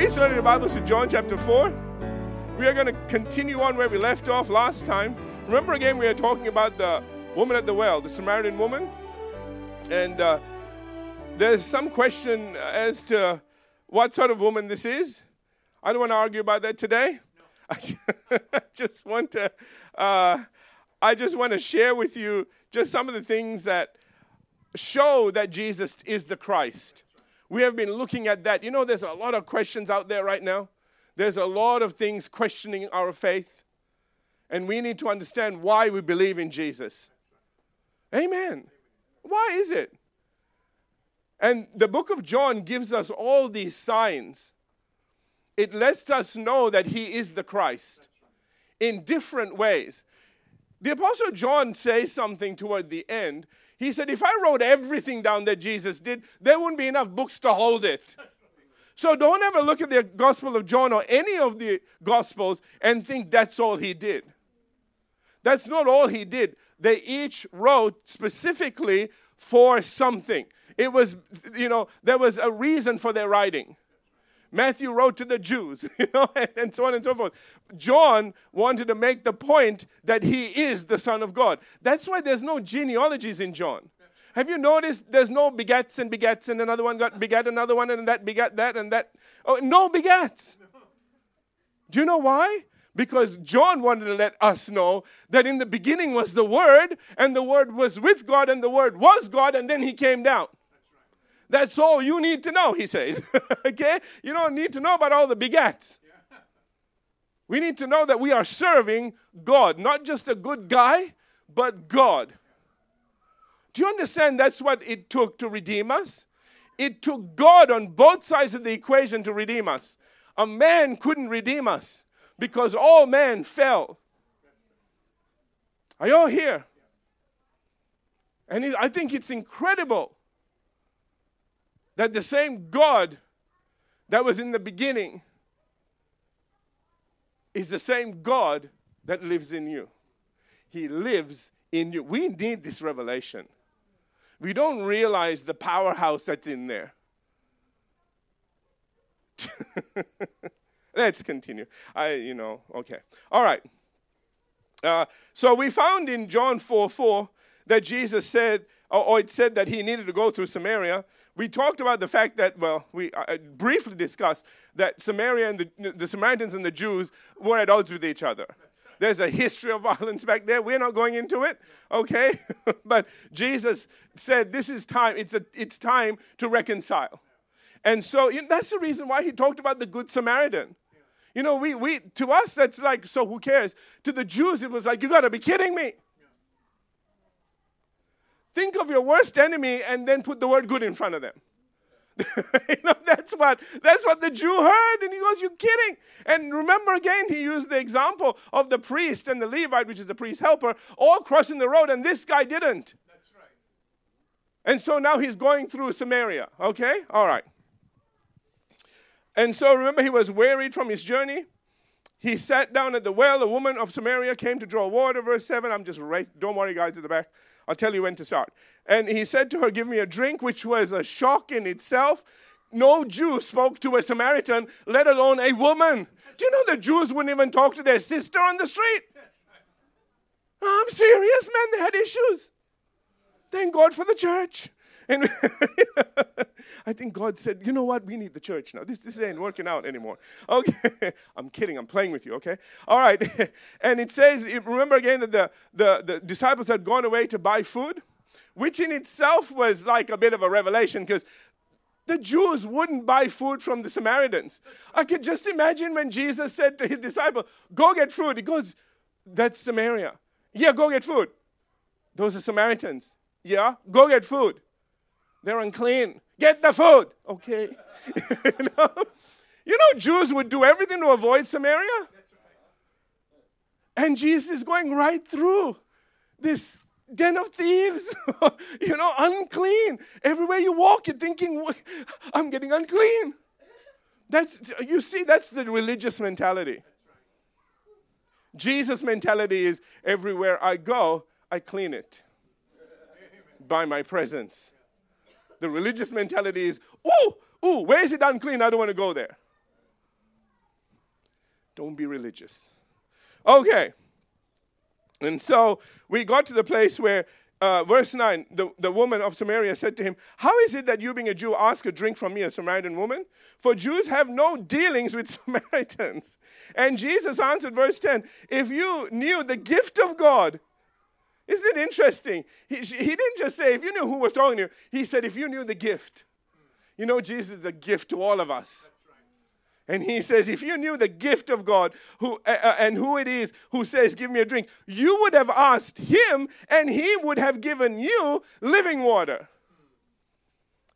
Please turn your Bibles to John chapter 4. We are going to continue on where we left off last time. Remember again, we are talking about the woman at the well, the Samaritan woman. And uh, there's some question as to what sort of woman this is. I don't want to argue about that today. No. I just want to, uh, I just want to share with you just some of the things that show that Jesus is the Christ. We have been looking at that. You know, there's a lot of questions out there right now. There's a lot of things questioning our faith. And we need to understand why we believe in Jesus. Amen. Why is it? And the book of John gives us all these signs. It lets us know that he is the Christ in different ways. The Apostle John says something toward the end he said, if I wrote everything down that Jesus did, there wouldn't be enough books to hold it. So don't ever look at the Gospel of John or any of the Gospels and think that's all he did. That's not all he did. They each wrote specifically for something. It was, you know, there was a reason for their writing. Matthew wrote to the Jews, you know, and so on and so forth. John wanted to make the point that he is the Son of God. That's why there's no genealogies in John. Have you noticed there's no begats and begats and another one got begat another one and that begat that and that? Oh, no begats. Do you know why? Because John wanted to let us know that in the beginning was the Word, and the Word was with God, and the Word was God, and then He came down. That's all you need to know, he says. okay? You don't need to know about all the begats. We need to know that we are serving God, not just a good guy, but God. Do you understand that's what it took to redeem us? It took God on both sides of the equation to redeem us. A man couldn't redeem us because all men fell. Are you all here? And I think it's incredible that the same God that was in the beginning is the same God that lives in you. He lives in you. We need this revelation. We don't realize the powerhouse that's in there. Let's continue. I, you know, okay. All right. Uh, so we found in John 4 4 that Jesus said, or it said that he needed to go through Samaria we talked about the fact that, well, we uh, briefly discussed that Samaria and the, the Samaritans and the Jews were at odds with each other. There's a history of violence back there. We're not going into it, okay? but Jesus said, "This is time. It's a, it's time to reconcile." And so you know, that's the reason why he talked about the Good Samaritan. You know, we, we to us that's like, so who cares? To the Jews, it was like, you got to be kidding me. Think of your worst enemy and then put the word good in front of them. you know, that's what that's what the Jew heard, and he goes, "You're kidding?" And remember again, he used the example of the priest and the Levite, which is the priest helper, all crossing the road, and this guy didn't. That's right. And so now he's going through Samaria. Okay, all right. And so remember, he was wearied from his journey. He sat down at the well. A woman of Samaria came to draw water. Verse seven. I'm just right. Don't worry, guys, at the back. I'll tell you when to start. And he said to her, Give me a drink, which was a shock in itself. No Jew spoke to a Samaritan, let alone a woman. Do you know the Jews wouldn't even talk to their sister on the street? I'm serious, man. They had issues. Thank God for the church. And I think God said, you know what? We need the church now. This, this ain't working out anymore. Okay. I'm kidding. I'm playing with you, okay? All right. and it says, remember again that the, the, the disciples had gone away to buy food, which in itself was like a bit of a revelation because the Jews wouldn't buy food from the Samaritans. I could just imagine when Jesus said to his disciple, Go get food. He goes, That's Samaria. Yeah, go get food. Those are Samaritans. Yeah, go get food. They're unclean. Get the food. Okay. you, know? you know, Jews would do everything to avoid Samaria. And Jesus is going right through this den of thieves, you know, unclean. Everywhere you walk, you're thinking, I'm getting unclean. That's, you see, that's the religious mentality. Jesus' mentality is everywhere I go, I clean it by my presence. The religious mentality is, ooh, ooh, where is it unclean? I don't want to go there. Don't be religious. Okay. And so we got to the place where, uh, verse 9, the, the woman of Samaria said to him, How is it that you, being a Jew, ask a drink from me, a Samaritan woman? For Jews have no dealings with Samaritans. And Jesus answered, verse 10, If you knew the gift of God, isn't it interesting? He, he didn't just say, If you knew who was talking to you, he said, If you knew the gift. You know, Jesus is the gift to all of us. And he says, if you knew the gift of God who, uh, uh, and who it is who says, Give me a drink, you would have asked him, and he would have given you living water.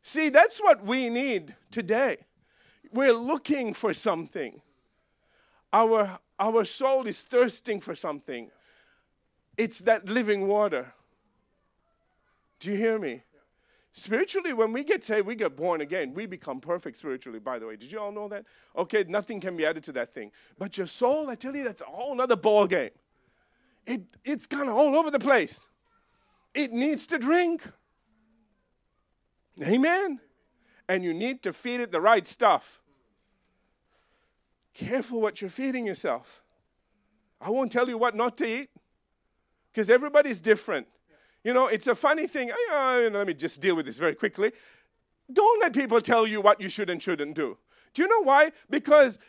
See, that's what we need today. We're looking for something. Our, our soul is thirsting for something. It's that living water. Do you hear me? Spiritually, when we get saved, we get born again. We become perfect spiritually, by the way. Did you all know that? Okay, nothing can be added to that thing. But your soul, I tell you, that's a whole other ball game. It, it's kind of all over the place. It needs to drink. Amen. And you need to feed it the right stuff. Careful what you're feeding yourself. I won't tell you what not to eat because everybody's different. You know, it's a funny thing. Uh, let me just deal with this very quickly. Don't let people tell you what you should and shouldn't do. Do you know why? Because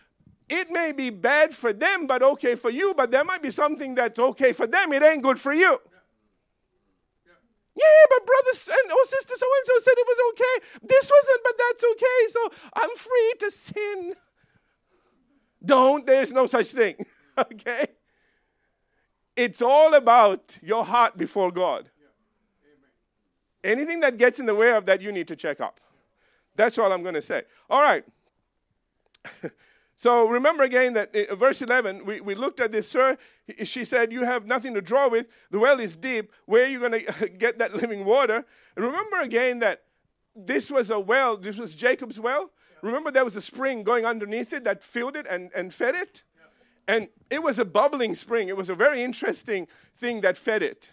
it may be bad for them, but okay for you, but there might be something that's okay for them. It ain't good for you. Yeah, but brother and oh sister so and so said it was okay. This wasn't, but that's okay. So I'm free to sin. Don't. There's no such thing. okay. It's all about your heart before God. Anything that gets in the way of that, you need to check up. That's all I'm going to say. All right. so remember again that in uh, verse 11, we, we looked at this, sir. She said, You have nothing to draw with. The well is deep. Where are you going to get that living water? And remember again that this was a well, this was Jacob's well. Yeah. Remember there was a spring going underneath it that filled it and, and fed it? And it was a bubbling spring. It was a very interesting thing that fed it.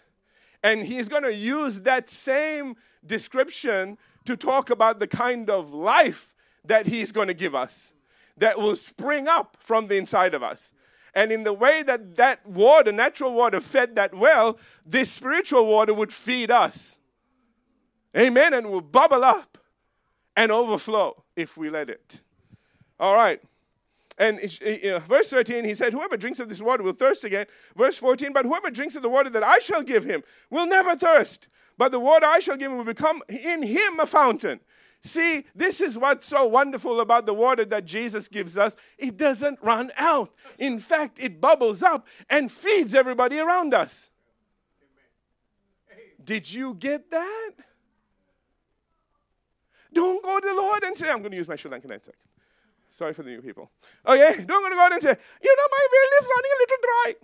And he's going to use that same description to talk about the kind of life that he's going to give us that will spring up from the inside of us. And in the way that that water, natural water, fed that well, this spiritual water would feed us. Amen. And will bubble up and overflow if we let it. All right. And verse 13, he said, Whoever drinks of this water will thirst again. Verse 14, but whoever drinks of the water that I shall give him will never thirst. But the water I shall give him will become in him a fountain. See, this is what's so wonderful about the water that Jesus gives us. It doesn't run out. In fact, it bubbles up and feeds everybody around us. Did you get that? Don't go to the Lord and say, I'm going to use my Sri Lankan accent. Sorry for the new people. Okay, don't go to go out and say, you know, my well is running a little dry.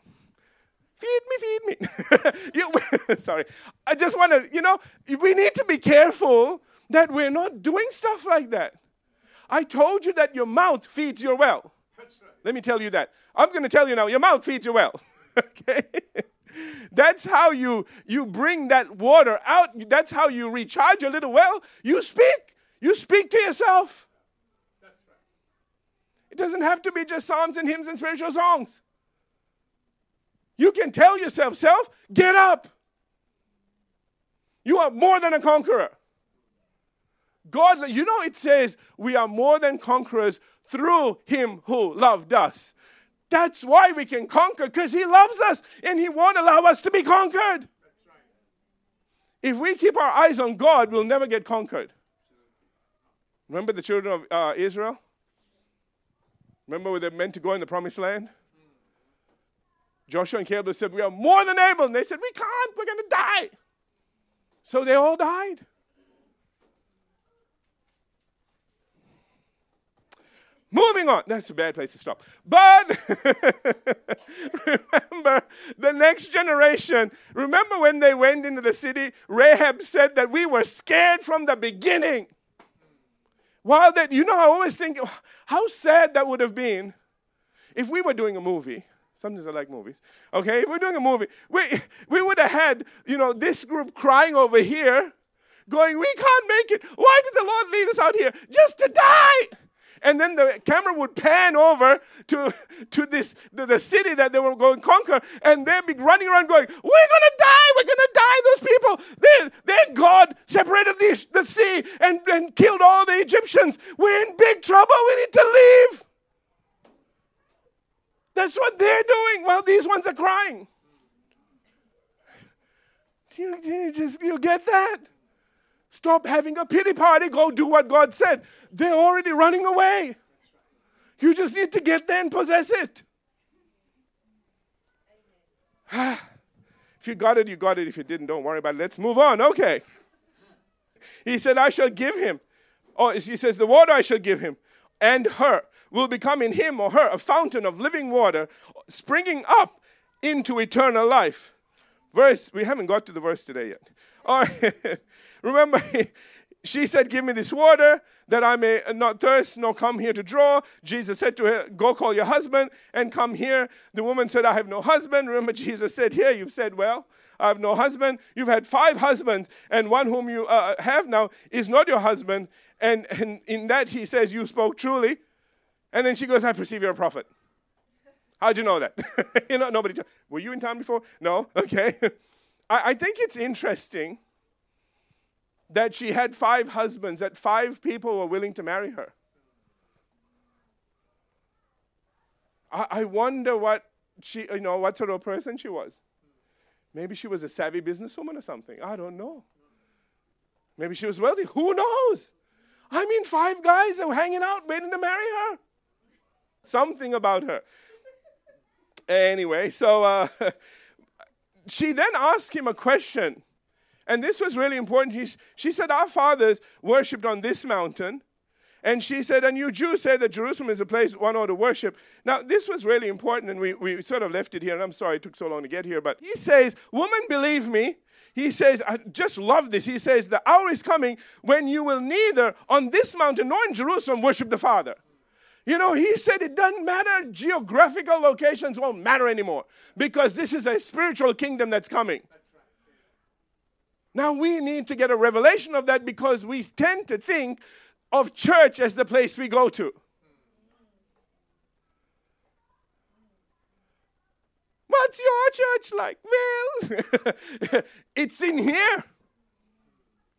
Feed me, feed me. you, sorry. I just want to, you know, we need to be careful that we're not doing stuff like that. I told you that your mouth feeds your well. Right. Let me tell you that. I'm going to tell you now, your mouth feeds your well. okay? That's how you you bring that water out. That's how you recharge your little well. You speak. You speak to yourself. It doesn't have to be just psalms and hymns and spiritual songs. You can tell yourself, self, get up. You are more than a conqueror. God, you know, it says we are more than conquerors through Him who loved us. That's why we can conquer, because He loves us and He won't allow us to be conquered. If we keep our eyes on God, we'll never get conquered. Remember the children of uh, Israel? Remember when they meant to go in the promised land? Joshua and Caleb said, We are more than able. And they said, We can't, we're going to die. So they all died. Moving on. That's a bad place to stop. But remember, the next generation, remember when they went into the city? Rahab said that we were scared from the beginning. While that, you know, I always think how sad that would have been if we were doing a movie. Sometimes I like movies. Okay, if we're doing a movie, we, we would have had, you know, this group crying over here, going, We can't make it. Why did the Lord lead us out here? Just to die. And then the camera would pan over to, to this the, the city that they were going to conquer, and they'd be running around going, We're gonna die, we're gonna die, those people. Their God separated the, the sea and, and killed all the Egyptians. We're in big trouble, we need to leave. That's what they're doing while these ones are crying. Do you, do you just you get that? Stop having a pity party. Go do what God said. They're already running away. You just need to get there and possess it. if you got it, you got it. If you didn't, don't worry about it. Let's move on. Okay. He said, I shall give him. Oh, he says, the water I shall give him and her will become in him or her a fountain of living water springing up into eternal life. Verse, we haven't got to the verse today yet. All right. Remember, she said, Give me this water that I may not thirst nor come here to draw. Jesus said to her, Go call your husband and come here. The woman said, I have no husband. Remember, Jesus said, Here, you've said, Well, I have no husband. You've had five husbands, and one whom you uh, have now is not your husband. And, and in that, he says, You spoke truly. And then she goes, I perceive you're a prophet. How'd you know that? you know, nobody. T- Were you in town before? No. Okay. I, I think it's interesting that she had five husbands, that five people were willing to marry her. I, I wonder what she, you know, what sort of person she was. Maybe she was a savvy businesswoman or something. I don't know. Maybe she was wealthy. Who knows? I mean, five guys are hanging out waiting to marry her. Something about her. Anyway, so uh, she then asked him a question. And this was really important. He, she said, Our fathers worshipped on this mountain. And she said, And you Jews say that Jerusalem is a place one ought to worship. Now, this was really important, and we, we sort of left it here. And I'm sorry it took so long to get here. But he says, Woman, believe me. He says, I just love this. He says, The hour is coming when you will neither on this mountain nor in Jerusalem worship the Father. You know, he said it doesn't matter. Geographical locations won't matter anymore because this is a spiritual kingdom that's coming. Now we need to get a revelation of that because we tend to think of church as the place we go to. What's your church like? Well, it's in here.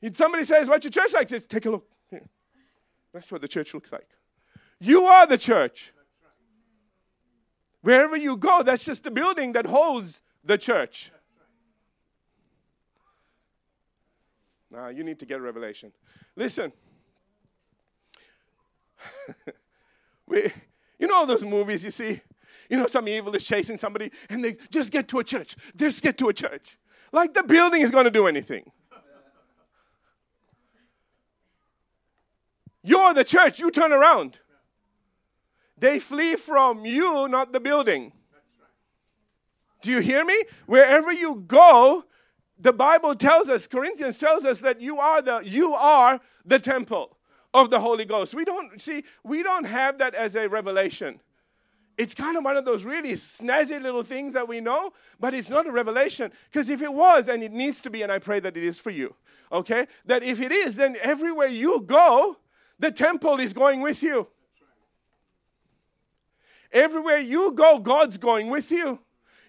If Somebody says, What's your church like? Says, Take a look. Here. That's what the church looks like. You are the church. Wherever you go, that's just the building that holds the church. Now, you need to get revelation. Listen. we, you know those movies you see? You know, some evil is chasing somebody and they just get to a church. Just get to a church. Like the building is going to do anything. You're the church. You turn around. They flee from you, not the building. Do you hear me? Wherever you go, the Bible tells us, Corinthians tells us that you are the you are the temple of the Holy Ghost. We don't see we don't have that as a revelation. It's kind of one of those really snazzy little things that we know, but it's not a revelation. Because if it was, and it needs to be, and I pray that it is for you, okay? That if it is, then everywhere you go, the temple is going with you. Everywhere you go, God's going with you.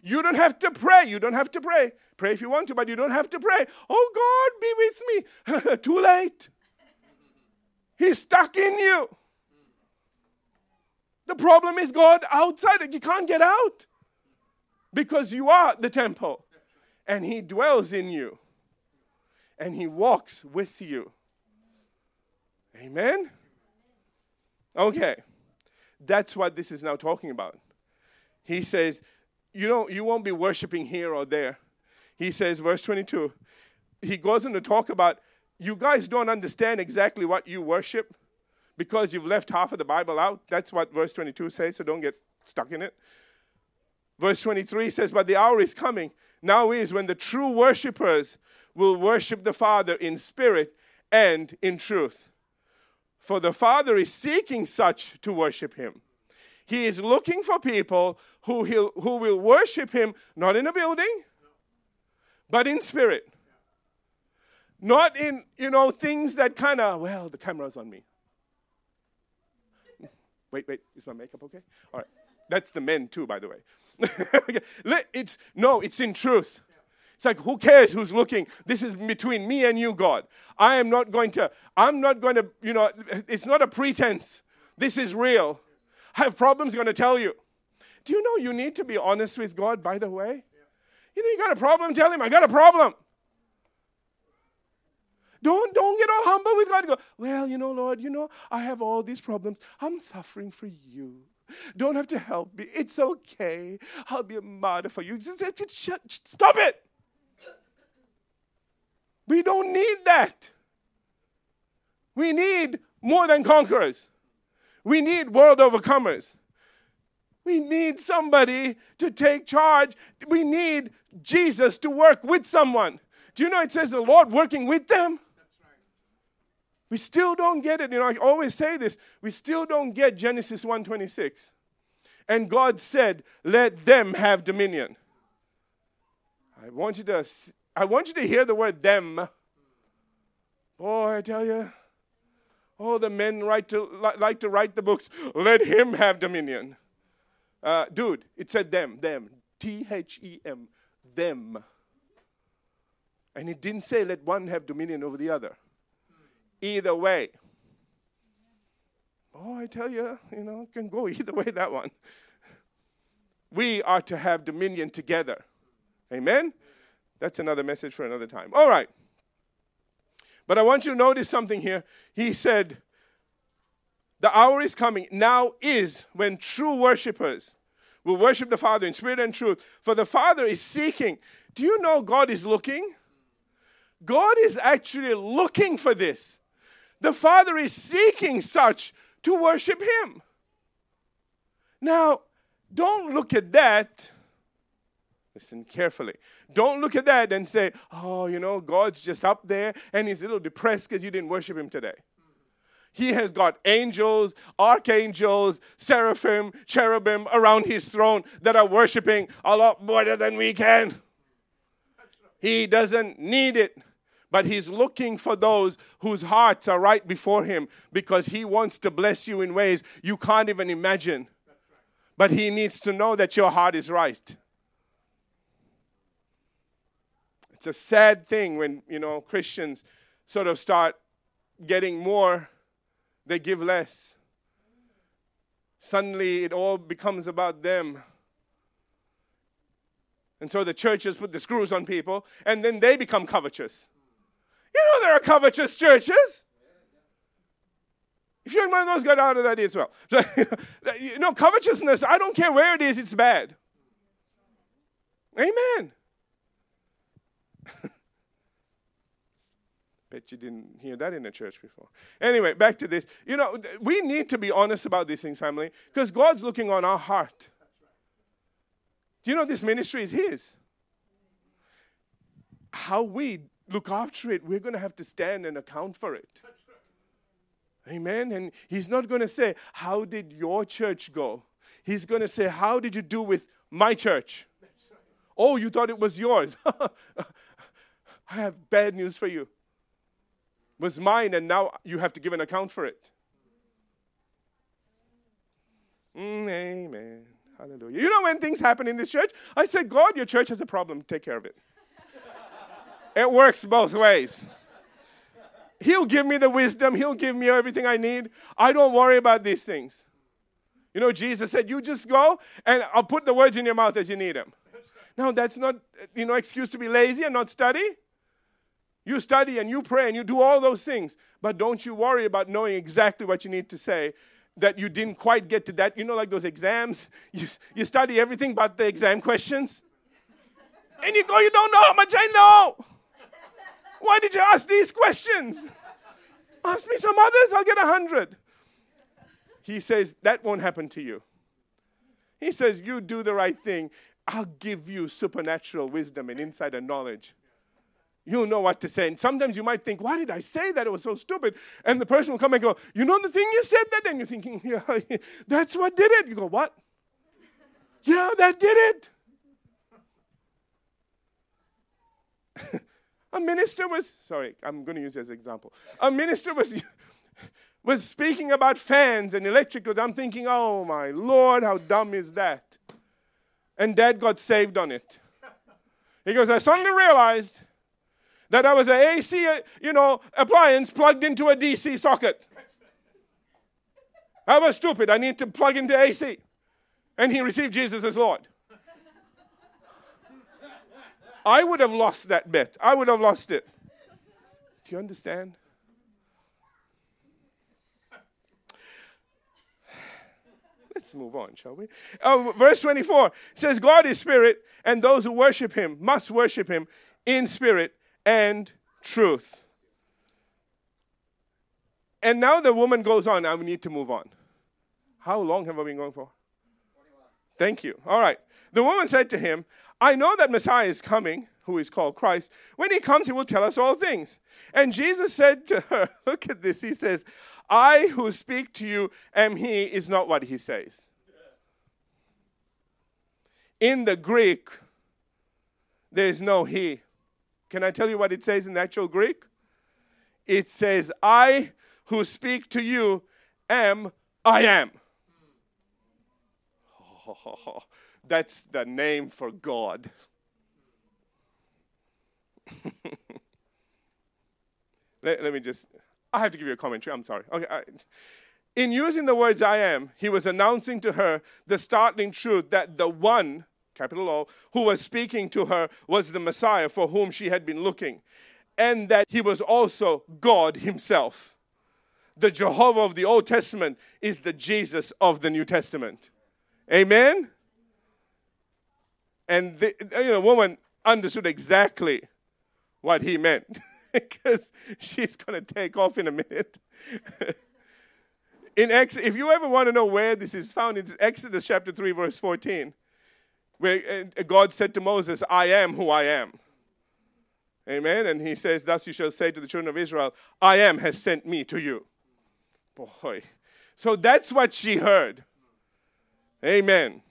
You don't have to pray. You don't have to pray. Pray if you want to, but you don't have to pray. Oh, God, be with me. Too late. He's stuck in you. The problem is God outside. You can't get out because you are the temple and He dwells in you and He walks with you. Amen? Okay. That's what this is now talking about. He says, you know, you won't be worshiping here or there. He says, verse 22, he goes on to talk about you guys don't understand exactly what you worship because you've left half of the Bible out. That's what verse 22 says, so don't get stuck in it. Verse 23 says, But the hour is coming, now is when the true worshippers will worship the Father in spirit and in truth. For the Father is seeking such to worship him. He is looking for people who, he'll, who will worship him not in a building, but in spirit. Not in, you know, things that kind of, well, the camera's on me. Wait, wait, is my makeup okay? All right. That's the men too, by the way. it's no, it's in truth. It's like, who cares who's looking? This is between me and you, God. I am not going to, I'm not going to, you know, it's not a pretense. This is real. I have problems, going to tell you. Do you know you need to be honest with God, by the way? You know, you got a problem, tell him, I got a problem. Don't, don't get all humble with God. Go, well, you know, Lord, you know, I have all these problems. I'm suffering for you. Don't have to help me. It's okay. I'll be a martyr for you. Stop it. We don't need that. We need more than conquerors. We need world overcomers. We need somebody to take charge. We need Jesus to work with someone. Do you know it says the Lord working with them? We still don't get it. You know, I always say this. We still don't get Genesis 1:26. And God said, "Let them have dominion." I want you to I want you to hear the word them. Boy, I tell you, oh, the men write to, like to write the books. Let him have dominion. Uh, dude, it said them, them. T H E M, them. And it didn't say let one have dominion over the other. Either way. Oh, I tell you, you know, can go either way, that one. We are to have dominion together. Amen? That's another message for another time. All right. But I want you to notice something here. He said, The hour is coming. Now is when true worshipers will worship the Father in spirit and truth. For the Father is seeking. Do you know God is looking? God is actually looking for this. The Father is seeking such to worship Him. Now, don't look at that Listen carefully. Don't look at that and say, oh, you know, God's just up there and he's a little depressed because you didn't worship him today. He has got angels, archangels, seraphim, cherubim around his throne that are worshiping a lot better than we can. He doesn't need it, but he's looking for those whose hearts are right before him because he wants to bless you in ways you can't even imagine. But he needs to know that your heart is right. It's a sad thing when, you know, Christians sort of start getting more, they give less. Suddenly it all becomes about them. And so the churches put the screws on people, and then they become covetous. You know, there are covetous churches. If you're one of those, get out of that as well. you know, covetousness, I don't care where it is, it's bad. Amen. Bet you didn't hear that in the church before. Anyway, back to this. You know, we need to be honest about these things, family, because God's looking on our heart. Do you know this ministry is His? How we look after it, we're going to have to stand and account for it. Amen. And He's not going to say, How did your church go? He's going to say, How did you do with my church? Oh, you thought it was yours. I have bad news for you. It was mine, and now you have to give an account for it. Mm, amen. Hallelujah. You know when things happen in this church? I said, God, your church has a problem. Take care of it. it works both ways. He'll give me the wisdom, He'll give me everything I need. I don't worry about these things. You know, Jesus said, You just go and I'll put the words in your mouth as you need them. Now, that's not, you know, excuse to be lazy and not study. You study and you pray and you do all those things, but don't you worry about knowing exactly what you need to say that you didn't quite get to that. You know, like those exams, you, you study everything but the exam questions. And you go, you don't know how much I know. Why did you ask these questions? Ask me some others, I'll get a hundred. He says, that won't happen to you. He says, you do the right thing. I'll give you supernatural wisdom and insight and knowledge you'll know what to say. And sometimes you might think, why did I say that? It was so stupid. And the person will come and go, you know the thing you said that? And you're thinking, yeah, that's what did it. You go, what? yeah, that did it. a minister was, sorry, I'm going to use as an example. A minister was, was speaking about fans and electricals. I'm thinking, oh my Lord, how dumb is that? And dad got saved on it. He goes, I suddenly realized that I was an AC, you know, appliance plugged into a DC socket. I was stupid. I need to plug into AC. And he received Jesus as Lord. I would have lost that bet. I would have lost it. Do you understand? Let's move on, shall we? Uh, verse 24 says, God is spirit, and those who worship him must worship him in spirit and truth. And now the woman goes on. I need to move on. How long have I been going for? Thank you. All right. The woman said to him, I know that Messiah is coming, who is called Christ. When he comes, he will tell us all things. And Jesus said to her, Look at this. He says, I who speak to you am he, is not what he says. In the Greek, there is no he. Can I tell you what it says in actual Greek? It says, I who speak to you am I am. Oh, that's the name for God. let, let, me just, I have to give you a commentary. I'm sorry. Okay. I, in using the words I am, he was announcing to her the startling truth that the one capital O, who was speaking to her was the Messiah for whom she had been looking, and that he was also God himself. The Jehovah of the Old Testament is the Jesus of the New Testament. Amen? And the you know, woman understood exactly what he meant because she's going to take off in a minute. in Ex- if you ever want to know where this is found, it's Exodus chapter 3, verse 14 where God said to Moses, I am who I am. Amen. And he says, Thus you shall say to the children of Israel, I am has sent me to you. Boy. So that's what she heard. Amen.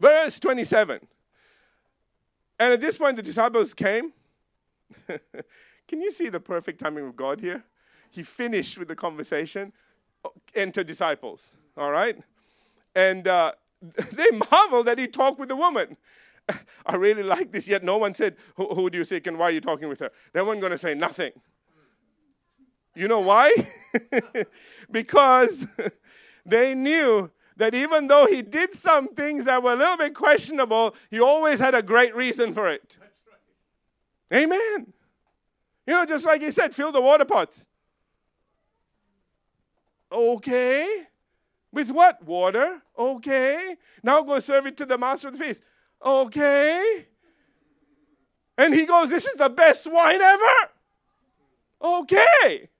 Verse 27. And at this point, the disciples came. Can you see the perfect timing of God here? He finished with the conversation, enter disciples. All right? And uh, they marveled that he talked with the woman. I really like this, yet no one said, Who, who do you seek and why are you talking with her? They weren't going to say nothing. You know why? because they knew that even though he did some things that were a little bit questionable, he always had a great reason for it. Right. Amen. You know, just like he said, fill the water pots. Okay. With what? Water. Okay. Now go serve it to the master of the feast. Okay. And he goes, This is the best wine ever. Okay.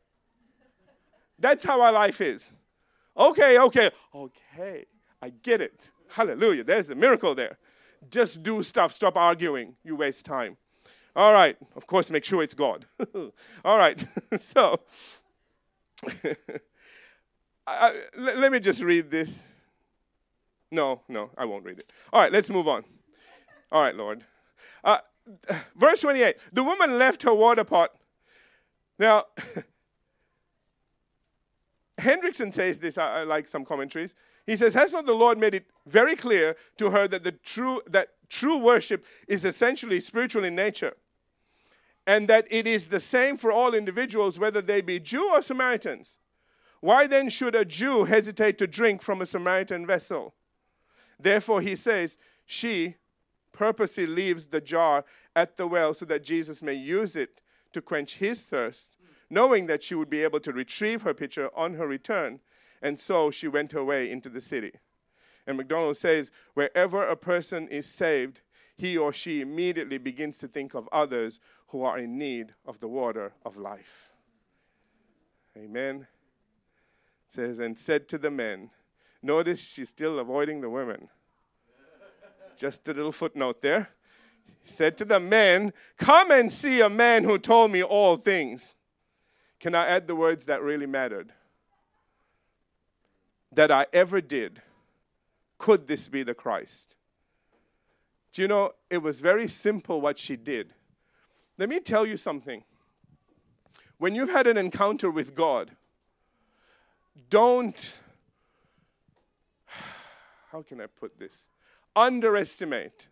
That's how our life is. Okay, okay, okay. I get it. Hallelujah. There's a miracle there. Just do stuff. Stop arguing. You waste time. All right. Of course, make sure it's God. All right. so. Let, let me just read this. No, no, I won't read it. All right, let's move on. All right, Lord. Uh, verse 28 The woman left her water pot. Now, Hendriksen says this, I, I, like some commentaries. He says, Has not the Lord made it very clear to her that the true that true worship is essentially spiritual in nature? And that it is the same for all individuals, whether they be Jew or Samaritans. Why then should a Jew hesitate to drink from a Samaritan vessel? Therefore, he says, she purposely leaves the jar at the well so that Jesus may use it to quench his thirst, knowing that she would be able to retrieve her pitcher on her return. And so she went her way into the city. And MacDonald says, wherever a person is saved, he or she immediately begins to think of others who are in need of the water of life. Amen says, and said to the men, notice she's still avoiding the women. Just a little footnote there. He said to the men, Come and see a man who told me all things. Can I add the words that really mattered? That I ever did. Could this be the Christ? Do you know, it was very simple what she did. Let me tell you something. When you've had an encounter with God, don't, how can I put this? Underestimate.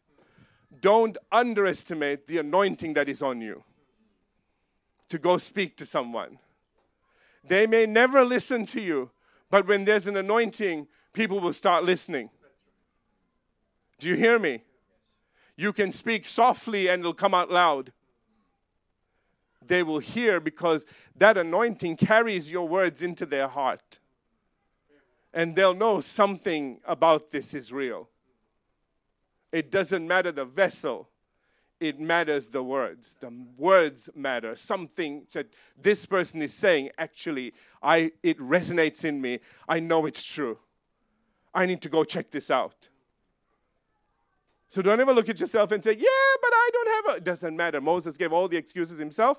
Don't underestimate the anointing that is on you to go speak to someone. They may never listen to you, but when there's an anointing, people will start listening. Do you hear me? You can speak softly and it'll come out loud. They will hear because that anointing carries your words into their heart. And they'll know something about this is real. It doesn't matter the vessel, it matters the words. The words matter. Something that this person is saying, actually, I, it resonates in me. I know it's true. I need to go check this out. So don't ever look at yourself and say, Yeah, but I don't have a. It doesn't matter. Moses gave all the excuses himself,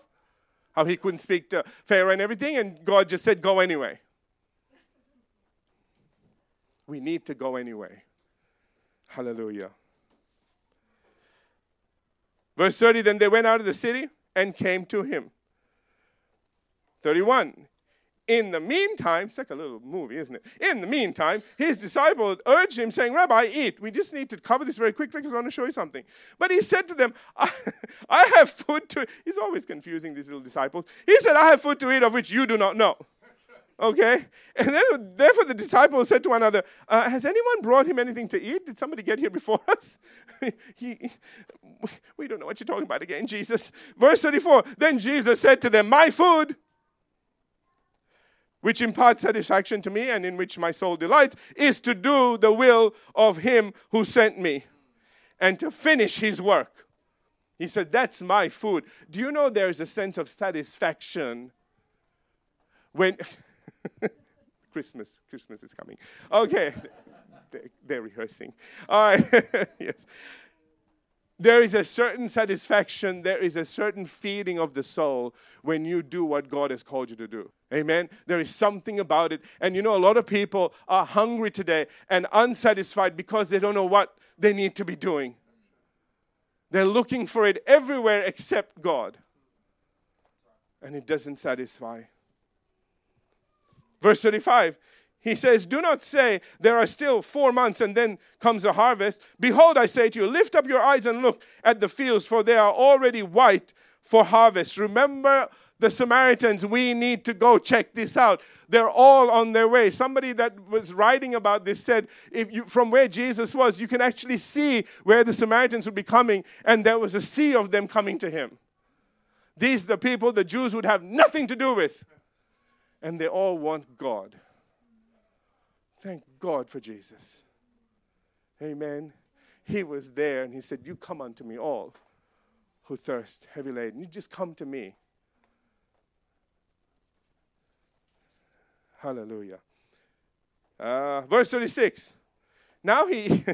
how he couldn't speak to Pharaoh and everything, and God just said, Go anyway. We need to go anyway. Hallelujah. Verse 30 Then they went out of the city and came to him. 31. In the meantime, it's like a little movie, isn't it? In the meantime, his disciples urged him, saying, Rabbi, eat. We just need to cover this very quickly because I want to show you something. But he said to them, I, I have food to He's always confusing these little disciples. He said, I have food to eat of which you do not know. Okay? And then, therefore the disciples said to one another, uh, Has anyone brought him anything to eat? Did somebody get here before us? he, we don't know what you're talking about again, Jesus. Verse 34 Then Jesus said to them, My food, which imparts satisfaction to me and in which my soul delights, is to do the will of him who sent me and to finish his work. He said, That's my food. Do you know there's a sense of satisfaction when. Christmas, Christmas is coming. Okay, they're, they're rehearsing. All right, yes there is a certain satisfaction, there is a certain feeding of the soul when you do what God has called you to do. Amen. There is something about it. And you know, a lot of people are hungry today and unsatisfied because they don't know what they need to be doing. They're looking for it everywhere except God. And it doesn't satisfy. Verse 35 he says, Do not say, There are still four months and then comes a harvest. Behold, I say to you, lift up your eyes and look at the fields, for they are already white for harvest. Remember the Samaritans, we need to go check this out. They're all on their way. Somebody that was writing about this said, if you, from where Jesus was, you can actually see where the Samaritans would be coming, and there was a sea of them coming to him. These the people the Jews would have nothing to do with, and they all want God. Thank God for Jesus. Amen. He was there and he said, You come unto me, all who thirst, heavy laden. You just come to me. Hallelujah. Uh, verse 36. Now he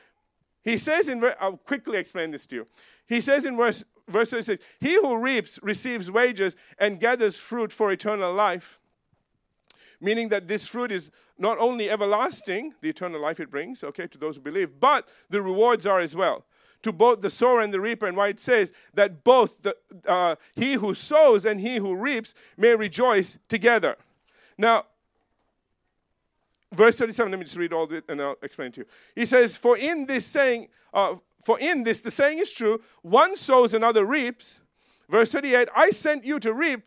he says in I'll quickly explain this to you. He says in verse verse 36, he who reaps receives wages and gathers fruit for eternal life meaning that this fruit is not only everlasting, the eternal life it brings, okay, to those who believe, but the rewards are as well. To both the sower and the reaper, and why it says that both the, uh, he who sows and he who reaps may rejoice together. Now, verse 37, let me just read all it and I'll explain to you. He says, For in this saying, uh, for in this the saying is true, one sows, another reaps. Verse 38, I sent you to reap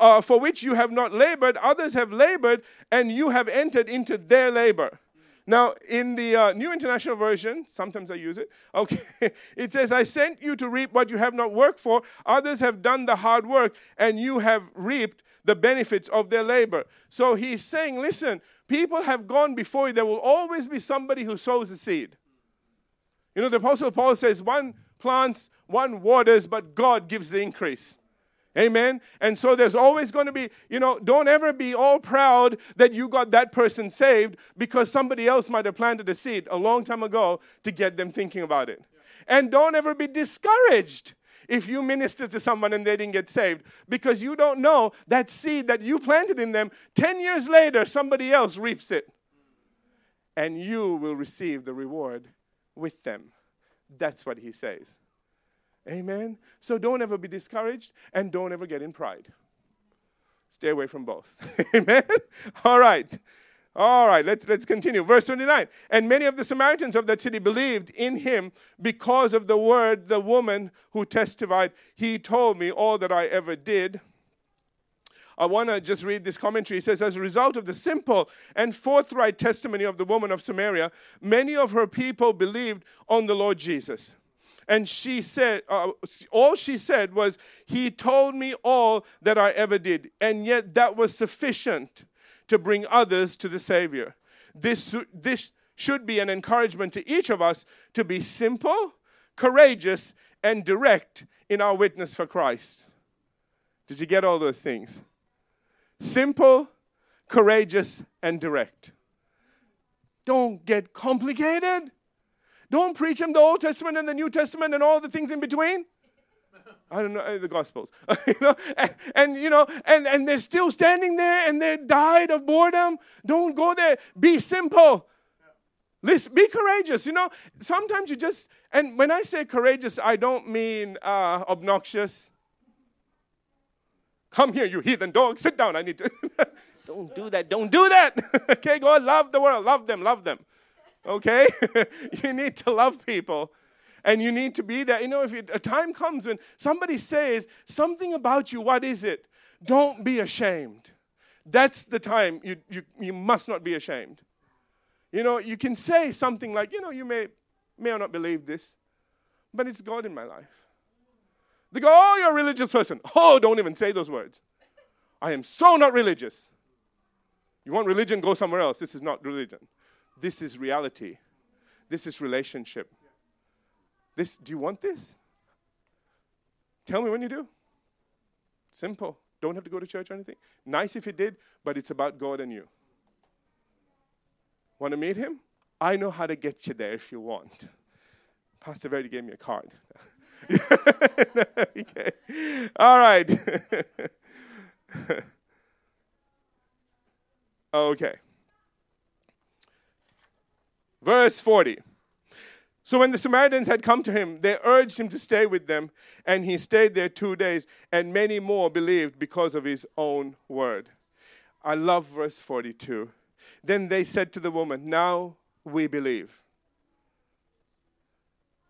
uh, for which you have not labored, others have labored, and you have entered into their labor. Now, in the uh, New International Version, sometimes I use it, okay, it says, I sent you to reap what you have not worked for, others have done the hard work, and you have reaped the benefits of their labor. So he's saying, listen, people have gone before you. There will always be somebody who sows the seed. You know, the Apostle Paul says, one plants, one waters, but God gives the increase. Amen. And so there's always going to be, you know, don't ever be all proud that you got that person saved because somebody else might have planted a seed a long time ago to get them thinking about it. Yeah. And don't ever be discouraged if you minister to someone and they didn't get saved because you don't know that seed that you planted in them 10 years later somebody else reaps it and you will receive the reward with them. That's what he says. Amen. So don't ever be discouraged and don't ever get in pride. Stay away from both. Amen. All right. All right, let's, let's continue. Verse 29. And many of the Samaritans of that city believed in him because of the word the woman who testified, He told me all that I ever did. I want to just read this commentary. It says, As a result of the simple and forthright testimony of the woman of Samaria, many of her people believed on the Lord Jesus. And she said, uh, all she said was, He told me all that I ever did. And yet that was sufficient to bring others to the Savior. This, this should be an encouragement to each of us to be simple, courageous, and direct in our witness for Christ. Did you get all those things? Simple, courageous, and direct. Don't get complicated. Don't preach them the Old Testament and the New Testament and all the things in between. I don't know uh, the Gospels, you know, and, and, you know, and and they're still standing there and they died of boredom. Don't go there. Be simple. Listen, be courageous. You know, sometimes you just and when I say courageous, I don't mean uh, obnoxious. Come here, you heathen dog. Sit down. I need to. don't do that. Don't do that. okay, God, love the world. Love them. Love them. Okay, you need to love people and you need to be there. You know, if a time comes when somebody says something about you, what is it? Don't be ashamed. That's the time you, you, you must not be ashamed. You know, you can say something like, you know, you may, may or not believe this, but it's God in my life. They go, oh, you're a religious person. Oh, don't even say those words. I am so not religious. You want religion, go somewhere else. This is not religion. This is reality. This is relationship. This, do you want this? Tell me when you do. Simple. Don't have to go to church or anything. Nice if you did, but it's about God and you. Want to meet him? I know how to get you there if you want. Pastor Verdi gave me a card. okay. All right. okay. Verse 40. So when the Samaritans had come to him, they urged him to stay with them, and he stayed there two days, and many more believed because of his own word. I love verse 42. Then they said to the woman, Now we believe.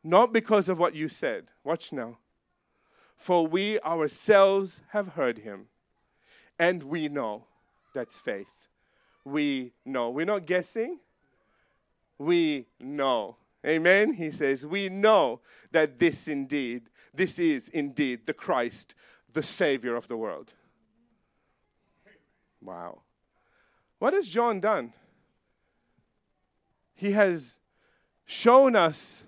Not because of what you said. Watch now. For we ourselves have heard him, and we know. That's faith. We know. We're not guessing. We know. Amen. He says, We know that this indeed, this is indeed the Christ, the Savior of the world. Wow. What has John done? He has shown us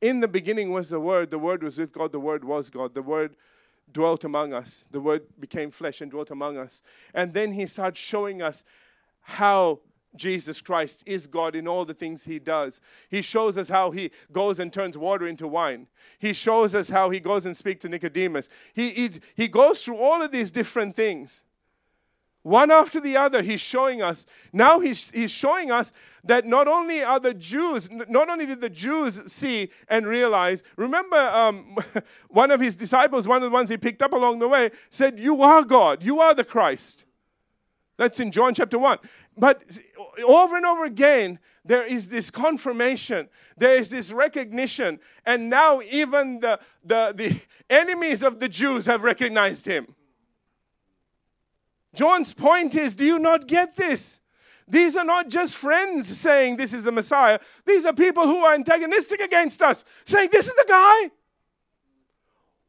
in the beginning was the Word, the Word was with God, the Word was God, the Word dwelt among us, the Word became flesh and dwelt among us. And then he starts showing us how Jesus Christ is God in all the things he does. He shows us how he goes and turns water into wine. He shows us how he goes and speaks to Nicodemus. He, he, he goes through all of these different things. One after the other, he's showing us. Now he's, he's showing us that not only are the Jews, not only did the Jews see and realize, remember um, one of his disciples, one of the ones he picked up along the way, said, You are God, you are the Christ. That's in John chapter 1. But over and over again, there is this confirmation, there is this recognition, and now even the, the, the enemies of the Jews have recognized him. John's point is do you not get this? These are not just friends saying this is the Messiah. These are people who are antagonistic against us, saying this is the guy.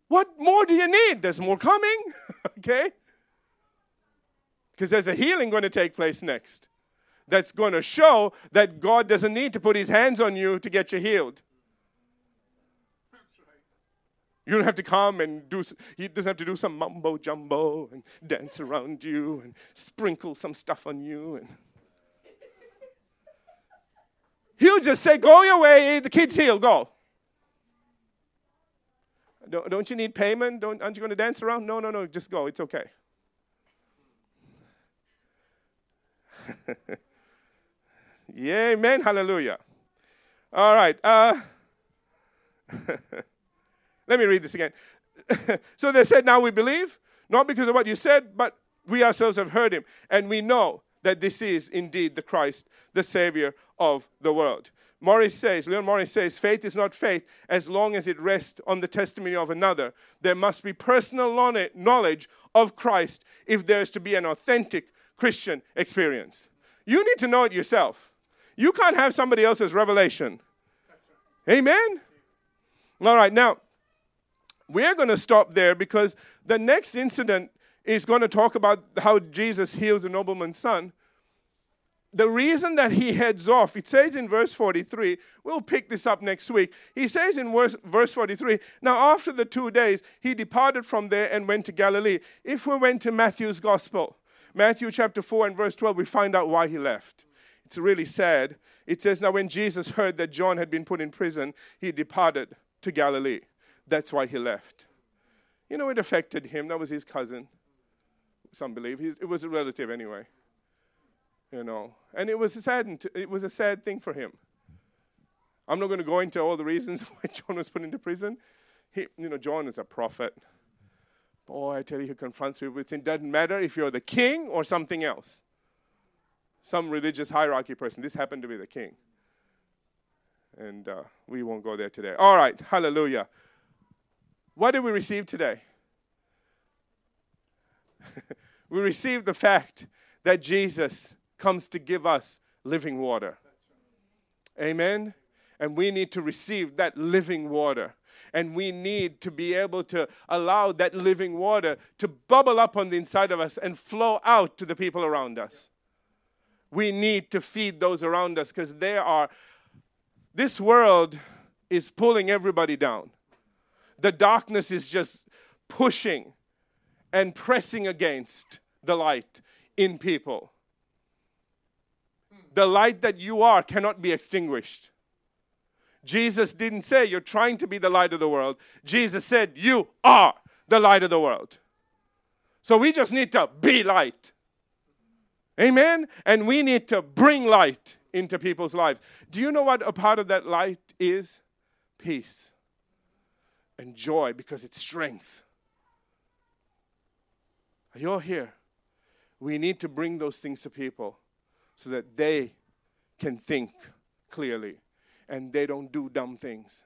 What more do you need? There's more coming. okay? Because there's a healing going to take place next that's going to show that God doesn't need to put his hands on you to get you healed. You don't have to come and do, he doesn't have to do some mumbo jumbo and dance around you and sprinkle some stuff on you. And He'll just say, Go your way, the kid's healed, go. Don't, don't you need payment? Don't, aren't you going to dance around? No, no, no, just go, it's okay. yeah, amen. Hallelujah. All right. Uh, let me read this again. so they said, Now we believe, not because of what you said, but we ourselves have heard him, and we know that this is indeed the Christ, the Savior of the world. Morris says, Leon Morris says, faith is not faith as long as it rests on the testimony of another. There must be personal knowledge of Christ if there is to be an authentic Christian experience. You need to know it yourself. You can't have somebody else's revelation. Amen? All right, now, we're going to stop there because the next incident is going to talk about how Jesus heals the nobleman's son. The reason that he heads off, it says in verse 43, we'll pick this up next week. He says in verse, verse 43, now after the two days, he departed from there and went to Galilee. If we went to Matthew's gospel, Matthew chapter 4 and verse 12, we find out why he left. It's really sad. It says, Now when Jesus heard that John had been put in prison, he departed to Galilee. That's why he left. You know, it affected him. That was his cousin. Some believe He's, it was a relative anyway. You know, and it was a sad. It was a sad thing for him. I'm not going to go into all the reasons why John was put into prison. He, you know, John is a prophet. Boy, I tell you, he confronts people. It doesn't matter if you're the king or something else. Some religious hierarchy person. This happened to be the king. And uh, we won't go there today. All right, hallelujah. What did we receive today? we received the fact that Jesus comes to give us living water. Amen? And we need to receive that living water. And we need to be able to allow that living water to bubble up on the inside of us and flow out to the people around us. We need to feed those around us because they are, this world is pulling everybody down the darkness is just pushing and pressing against the light in people. The light that you are cannot be extinguished. Jesus didn't say you're trying to be the light of the world. Jesus said you are the light of the world. So we just need to be light. Amen? And we need to bring light into people's lives. Do you know what a part of that light is? Peace and joy because it's strength. You're here. We need to bring those things to people so that they can think clearly and they don't do dumb things.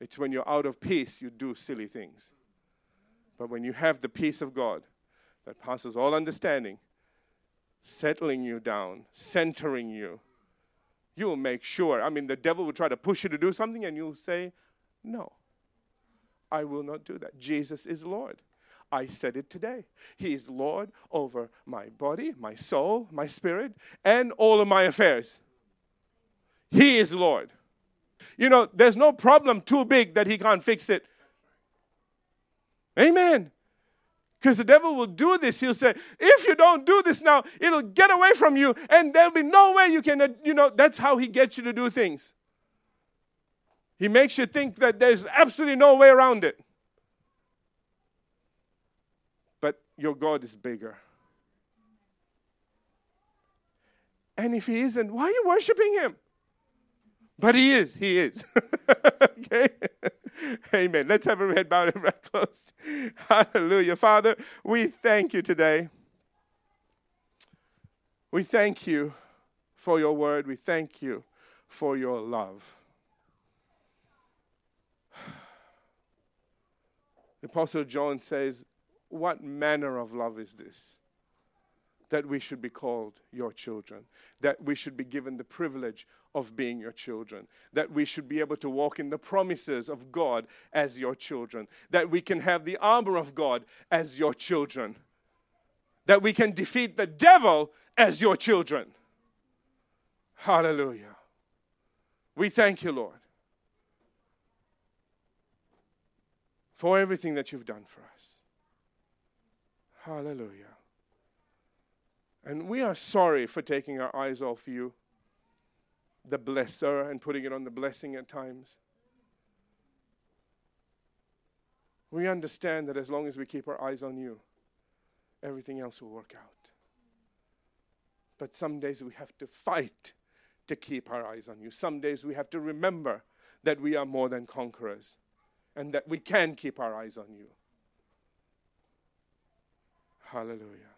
It's when you're out of peace, you do silly things. But when you have the peace of God that passes all understanding, settling you down, centering you, you'll make sure. I mean, the devil will try to push you to do something, and you'll say, No. I will not do that. Jesus is Lord. I said it today. He is Lord over my body, my soul, my spirit, and all of my affairs. He is Lord. You know, there's no problem too big that He can't fix it. Amen. Because the devil will do this. He'll say, if you don't do this now, it'll get away from you, and there'll be no way you can, uh, you know, that's how he gets you to do things. He makes you think that there's absolutely no way around it. But your God is bigger. And if He isn't, why are you worshiping Him? But He is. He is. okay? Amen. Let's have a head bowed and right closed. Hallelujah. Father, we thank you today. We thank you for your word. We thank you for your love. The Apostle John says, What manner of love is this? That we should be called your children, that we should be given the privilege of being your children, that we should be able to walk in the promises of God as your children, that we can have the armor of God as your children, that we can defeat the devil as your children. Hallelujah. We thank you, Lord. for everything that you've done for us. Hallelujah. And we are sorry for taking our eyes off you, the blesser, and putting it on the blessing at times. We understand that as long as we keep our eyes on you, everything else will work out. But some days we have to fight to keep our eyes on you. Some days we have to remember that we are more than conquerors and that we can keep our eyes on you. Hallelujah.